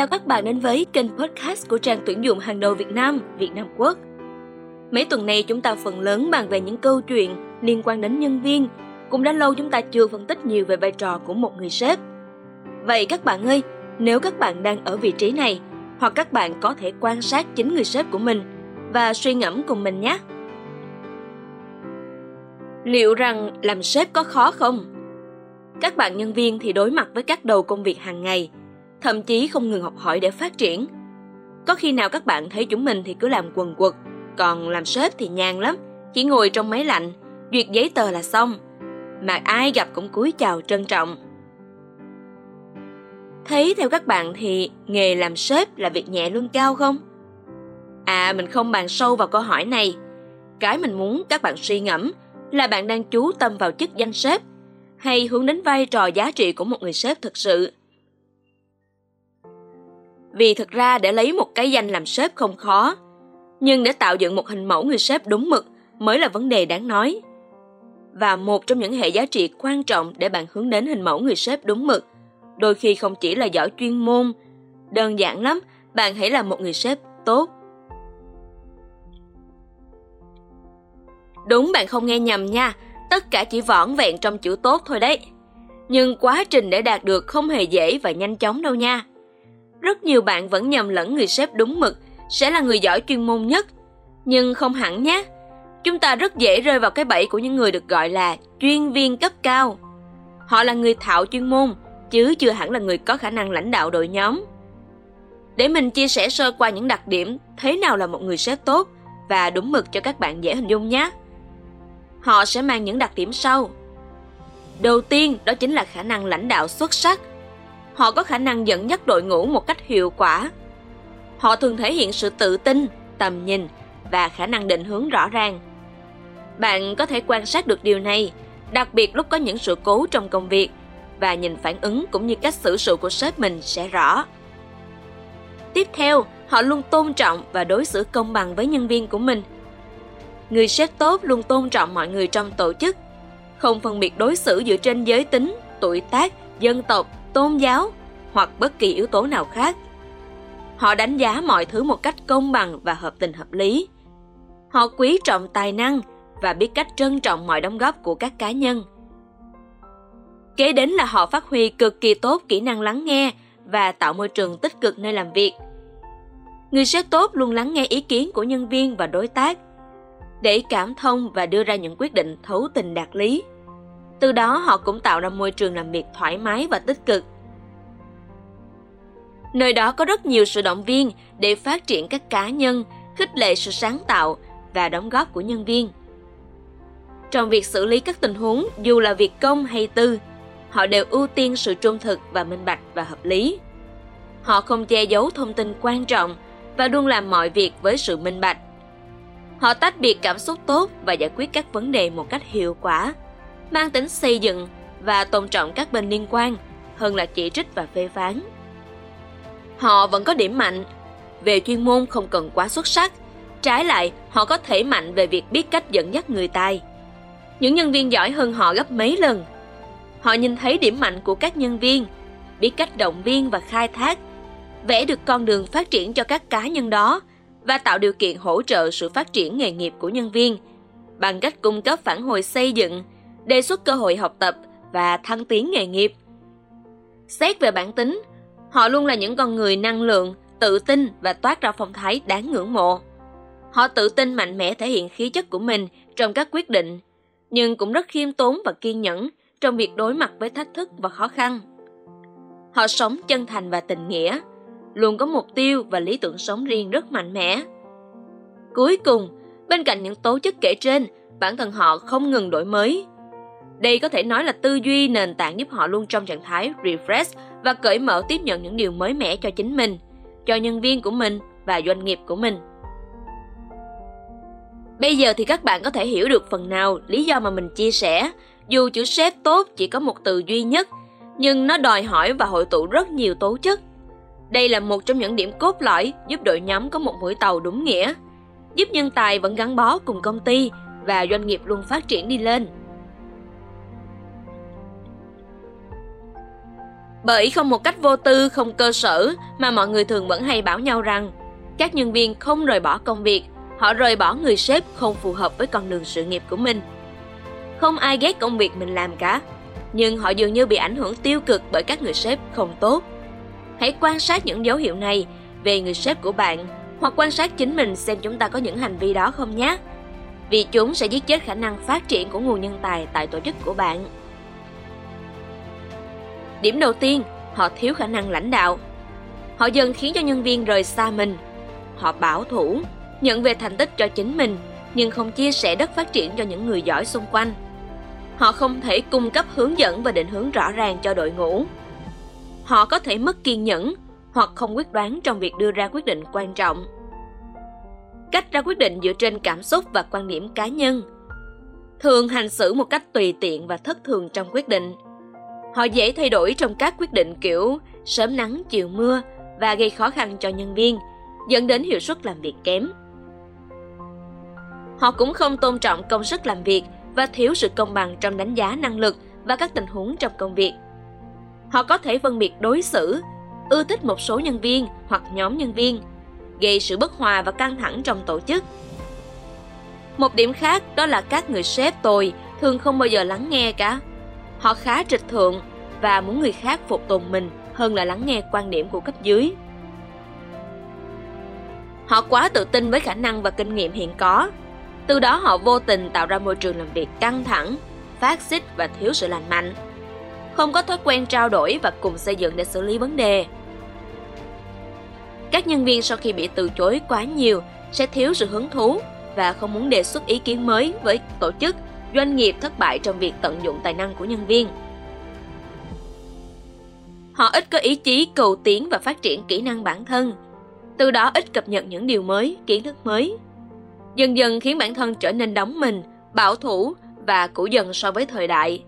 Chào các bạn đến với kênh podcast của trang tuyển dụng hàng đầu Việt Nam, Việt Nam Quốc. Mấy tuần này chúng ta phần lớn bàn về những câu chuyện liên quan đến nhân viên, cũng đã lâu chúng ta chưa phân tích nhiều về vai trò của một người sếp. Vậy các bạn ơi, nếu các bạn đang ở vị trí này, hoặc các bạn có thể quan sát chính người sếp của mình và suy ngẫm cùng mình nhé. Liệu rằng làm sếp có khó không? Các bạn nhân viên thì đối mặt với các đầu công việc hàng ngày, thậm chí không ngừng học hỏi để phát triển. Có khi nào các bạn thấy chúng mình thì cứ làm quần quật, còn làm sếp thì nhàn lắm, chỉ ngồi trong máy lạnh, duyệt giấy tờ là xong, mà ai gặp cũng cúi chào trân trọng. Thấy theo các bạn thì nghề làm sếp là việc nhẹ lương cao không? À, mình không bàn sâu vào câu hỏi này. Cái mình muốn các bạn suy ngẫm là bạn đang chú tâm vào chức danh sếp hay hướng đến vai trò giá trị của một người sếp thực sự. Vì thực ra để lấy một cái danh làm sếp không khó, nhưng để tạo dựng một hình mẫu người sếp đúng mực mới là vấn đề đáng nói. Và một trong những hệ giá trị quan trọng để bạn hướng đến hình mẫu người sếp đúng mực, đôi khi không chỉ là giỏi chuyên môn, đơn giản lắm, bạn hãy là một người sếp tốt. Đúng bạn không nghe nhầm nha, tất cả chỉ vỏn vẹn trong chữ tốt thôi đấy. Nhưng quá trình để đạt được không hề dễ và nhanh chóng đâu nha. Rất nhiều bạn vẫn nhầm lẫn người sếp đúng mực sẽ là người giỏi chuyên môn nhất. Nhưng không hẳn nhé. Chúng ta rất dễ rơi vào cái bẫy của những người được gọi là chuyên viên cấp cao. Họ là người thạo chuyên môn, chứ chưa hẳn là người có khả năng lãnh đạo đội nhóm. Để mình chia sẻ sơ qua những đặc điểm thế nào là một người sếp tốt và đúng mực cho các bạn dễ hình dung nhé. Họ sẽ mang những đặc điểm sau. Đầu tiên đó chính là khả năng lãnh đạo xuất sắc. Họ có khả năng dẫn dắt đội ngũ một cách hiệu quả. Họ thường thể hiện sự tự tin, tầm nhìn và khả năng định hướng rõ ràng. Bạn có thể quan sát được điều này, đặc biệt lúc có những sự cố trong công việc và nhìn phản ứng cũng như cách xử sự của sếp mình sẽ rõ. Tiếp theo, họ luôn tôn trọng và đối xử công bằng với nhân viên của mình. Người sếp tốt luôn tôn trọng mọi người trong tổ chức, không phân biệt đối xử dựa trên giới tính, tuổi tác, dân tộc, tôn giáo hoặc bất kỳ yếu tố nào khác. Họ đánh giá mọi thứ một cách công bằng và hợp tình hợp lý. Họ quý trọng tài năng và biết cách trân trọng mọi đóng góp của các cá nhân. Kế đến là họ phát huy cực kỳ tốt kỹ năng lắng nghe và tạo môi trường tích cực nơi làm việc. Người sếp tốt luôn lắng nghe ý kiến của nhân viên và đối tác để cảm thông và đưa ra những quyết định thấu tình đạt lý. Từ đó họ cũng tạo ra môi trường làm việc thoải mái và tích cực. Nơi đó có rất nhiều sự động viên để phát triển các cá nhân, khích lệ sự sáng tạo và đóng góp của nhân viên. Trong việc xử lý các tình huống, dù là việc công hay tư, họ đều ưu tiên sự trung thực và minh bạch và hợp lý. Họ không che giấu thông tin quan trọng và luôn làm mọi việc với sự minh bạch. Họ tách biệt cảm xúc tốt và giải quyết các vấn đề một cách hiệu quả, mang tính xây dựng và tôn trọng các bên liên quan hơn là chỉ trích và phê phán. Họ vẫn có điểm mạnh, về chuyên môn không cần quá xuất sắc, trái lại họ có thể mạnh về việc biết cách dẫn dắt người tài. Những nhân viên giỏi hơn họ gấp mấy lần. Họ nhìn thấy điểm mạnh của các nhân viên, biết cách động viên và khai thác, vẽ được con đường phát triển cho các cá nhân đó và tạo điều kiện hỗ trợ sự phát triển nghề nghiệp của nhân viên bằng cách cung cấp phản hồi xây dựng, đề xuất cơ hội học tập và thăng tiến nghề nghiệp. Xét về bản tính, họ luôn là những con người năng lượng, tự tin và toát ra phong thái đáng ngưỡng mộ. Họ tự tin mạnh mẽ thể hiện khí chất của mình trong các quyết định, nhưng cũng rất khiêm tốn và kiên nhẫn trong việc đối mặt với thách thức và khó khăn. Họ sống chân thành và tình nghĩa, luôn có mục tiêu và lý tưởng sống riêng rất mạnh mẽ. Cuối cùng, bên cạnh những tố chất kể trên, bản thân họ không ngừng đổi mới. Đây có thể nói là tư duy nền tảng giúp họ luôn trong trạng thái refresh và cởi mở tiếp nhận những điều mới mẻ cho chính mình, cho nhân viên của mình và doanh nghiệp của mình. Bây giờ thì các bạn có thể hiểu được phần nào lý do mà mình chia sẻ. Dù chữ sếp tốt chỉ có một từ duy nhất, nhưng nó đòi hỏi và hội tụ rất nhiều tố chất. Đây là một trong những điểm cốt lõi giúp đội nhóm có một mũi tàu đúng nghĩa, giúp nhân tài vẫn gắn bó cùng công ty và doanh nghiệp luôn phát triển đi lên. Bởi không một cách vô tư, không cơ sở mà mọi người thường vẫn hay bảo nhau rằng các nhân viên không rời bỏ công việc, họ rời bỏ người sếp không phù hợp với con đường sự nghiệp của mình. Không ai ghét công việc mình làm cả, nhưng họ dường như bị ảnh hưởng tiêu cực bởi các người sếp không tốt. Hãy quan sát những dấu hiệu này về người sếp của bạn hoặc quan sát chính mình xem chúng ta có những hành vi đó không nhé. Vì chúng sẽ giết chết khả năng phát triển của nguồn nhân tài tại tổ chức của bạn. Điểm đầu tiên, họ thiếu khả năng lãnh đạo. Họ dần khiến cho nhân viên rời xa mình. Họ bảo thủ, nhận về thành tích cho chính mình, nhưng không chia sẻ đất phát triển cho những người giỏi xung quanh. Họ không thể cung cấp hướng dẫn và định hướng rõ ràng cho đội ngũ. Họ có thể mất kiên nhẫn hoặc không quyết đoán trong việc đưa ra quyết định quan trọng. Cách ra quyết định dựa trên cảm xúc và quan điểm cá nhân. Thường hành xử một cách tùy tiện và thất thường trong quyết định – Họ dễ thay đổi trong các quyết định kiểu sớm nắng chiều mưa và gây khó khăn cho nhân viên, dẫn đến hiệu suất làm việc kém. Họ cũng không tôn trọng công sức làm việc và thiếu sự công bằng trong đánh giá năng lực và các tình huống trong công việc. Họ có thể phân biệt đối xử, ưa thích một số nhân viên hoặc nhóm nhân viên, gây sự bất hòa và căng thẳng trong tổ chức. Một điểm khác đó là các người sếp tồi thường không bao giờ lắng nghe cả Họ khá trịch thượng và muốn người khác phục tùng mình hơn là lắng nghe quan điểm của cấp dưới. Họ quá tự tin với khả năng và kinh nghiệm hiện có. Từ đó họ vô tình tạo ra môi trường làm việc căng thẳng, phát xít và thiếu sự lành mạnh. Không có thói quen trao đổi và cùng xây dựng để xử lý vấn đề. Các nhân viên sau khi bị từ chối quá nhiều sẽ thiếu sự hứng thú và không muốn đề xuất ý kiến mới với tổ chức doanh nghiệp thất bại trong việc tận dụng tài năng của nhân viên. Họ ít có ý chí cầu tiến và phát triển kỹ năng bản thân, từ đó ít cập nhật những điều mới, kiến thức mới. Dần dần khiến bản thân trở nên đóng mình, bảo thủ và cũ dần so với thời đại.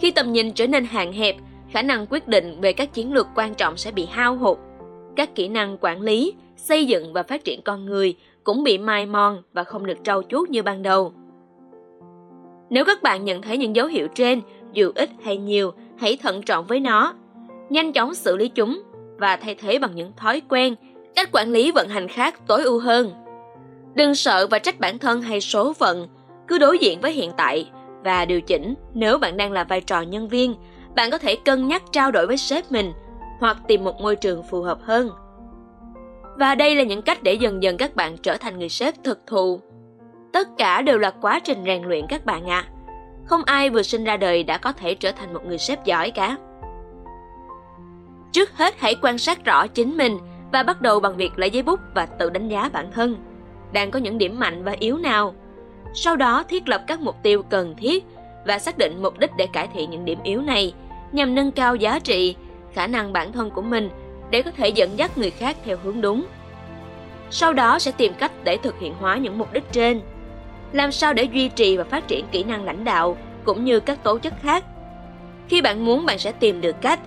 Khi tầm nhìn trở nên hạn hẹp, khả năng quyết định về các chiến lược quan trọng sẽ bị hao hụt. Các kỹ năng quản lý, xây dựng và phát triển con người cũng bị mai mòn và không được trau chuốt như ban đầu. Nếu các bạn nhận thấy những dấu hiệu trên, dù ít hay nhiều, hãy thận trọng với nó. Nhanh chóng xử lý chúng và thay thế bằng những thói quen, cách quản lý vận hành khác tối ưu hơn. Đừng sợ và trách bản thân hay số phận, cứ đối diện với hiện tại và điều chỉnh nếu bạn đang là vai trò nhân viên, bạn có thể cân nhắc trao đổi với sếp mình hoặc tìm một môi trường phù hợp hơn. Và đây là những cách để dần dần các bạn trở thành người sếp thực thụ tất cả đều là quá trình rèn luyện các bạn ạ. À. Không ai vừa sinh ra đời đã có thể trở thành một người sếp giỏi cả. Trước hết hãy quan sát rõ chính mình và bắt đầu bằng việc lấy giấy bút và tự đánh giá bản thân. Đang có những điểm mạnh và yếu nào? Sau đó thiết lập các mục tiêu cần thiết và xác định mục đích để cải thiện những điểm yếu này nhằm nâng cao giá trị, khả năng bản thân của mình để có thể dẫn dắt người khác theo hướng đúng. Sau đó sẽ tìm cách để thực hiện hóa những mục đích trên làm sao để duy trì và phát triển kỹ năng lãnh đạo cũng như các tố chất khác. Khi bạn muốn bạn sẽ tìm được cách.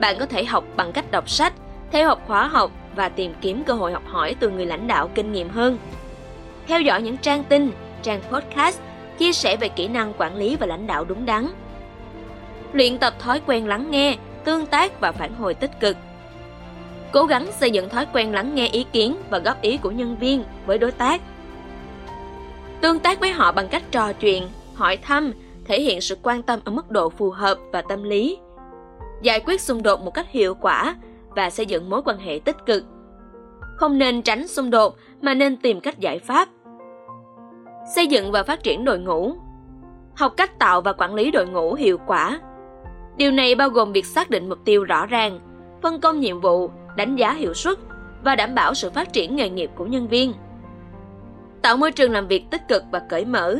Bạn có thể học bằng cách đọc sách, theo học khóa học và tìm kiếm cơ hội học hỏi từ người lãnh đạo kinh nghiệm hơn. Theo dõi những trang tin, trang podcast chia sẻ về kỹ năng quản lý và lãnh đạo đúng đắn. Luyện tập thói quen lắng nghe, tương tác và phản hồi tích cực. Cố gắng xây dựng thói quen lắng nghe ý kiến và góp ý của nhân viên với đối tác Tương tác với họ bằng cách trò chuyện, hỏi thăm, thể hiện sự quan tâm ở mức độ phù hợp và tâm lý. Giải quyết xung đột một cách hiệu quả và xây dựng mối quan hệ tích cực. Không nên tránh xung đột mà nên tìm cách giải pháp. Xây dựng và phát triển đội ngũ. Học cách tạo và quản lý đội ngũ hiệu quả. Điều này bao gồm việc xác định mục tiêu rõ ràng, phân công nhiệm vụ, đánh giá hiệu suất và đảm bảo sự phát triển nghề nghiệp của nhân viên tạo môi trường làm việc tích cực và cởi mở.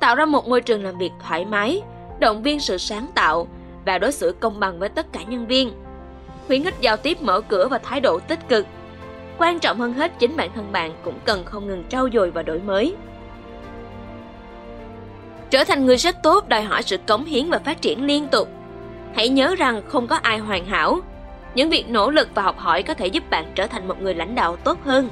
Tạo ra một môi trường làm việc thoải mái, động viên sự sáng tạo và đối xử công bằng với tất cả nhân viên. Khuyến khích giao tiếp mở cửa và thái độ tích cực. Quan trọng hơn hết, chính bản thân bạn cũng cần không ngừng trau dồi và đổi mới. Trở thành người rất tốt đòi hỏi sự cống hiến và phát triển liên tục. Hãy nhớ rằng không có ai hoàn hảo. Những việc nỗ lực và học hỏi có thể giúp bạn trở thành một người lãnh đạo tốt hơn.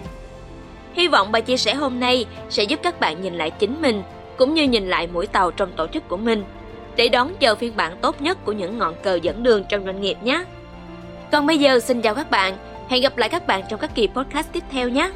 Hy vọng bài chia sẻ hôm nay sẽ giúp các bạn nhìn lại chính mình cũng như nhìn lại mũi tàu trong tổ chức của mình. để đón chờ phiên bản tốt nhất của những ngọn cờ dẫn đường trong doanh nghiệp nhé. Còn bây giờ xin chào các bạn, hẹn gặp lại các bạn trong các kỳ podcast tiếp theo nhé.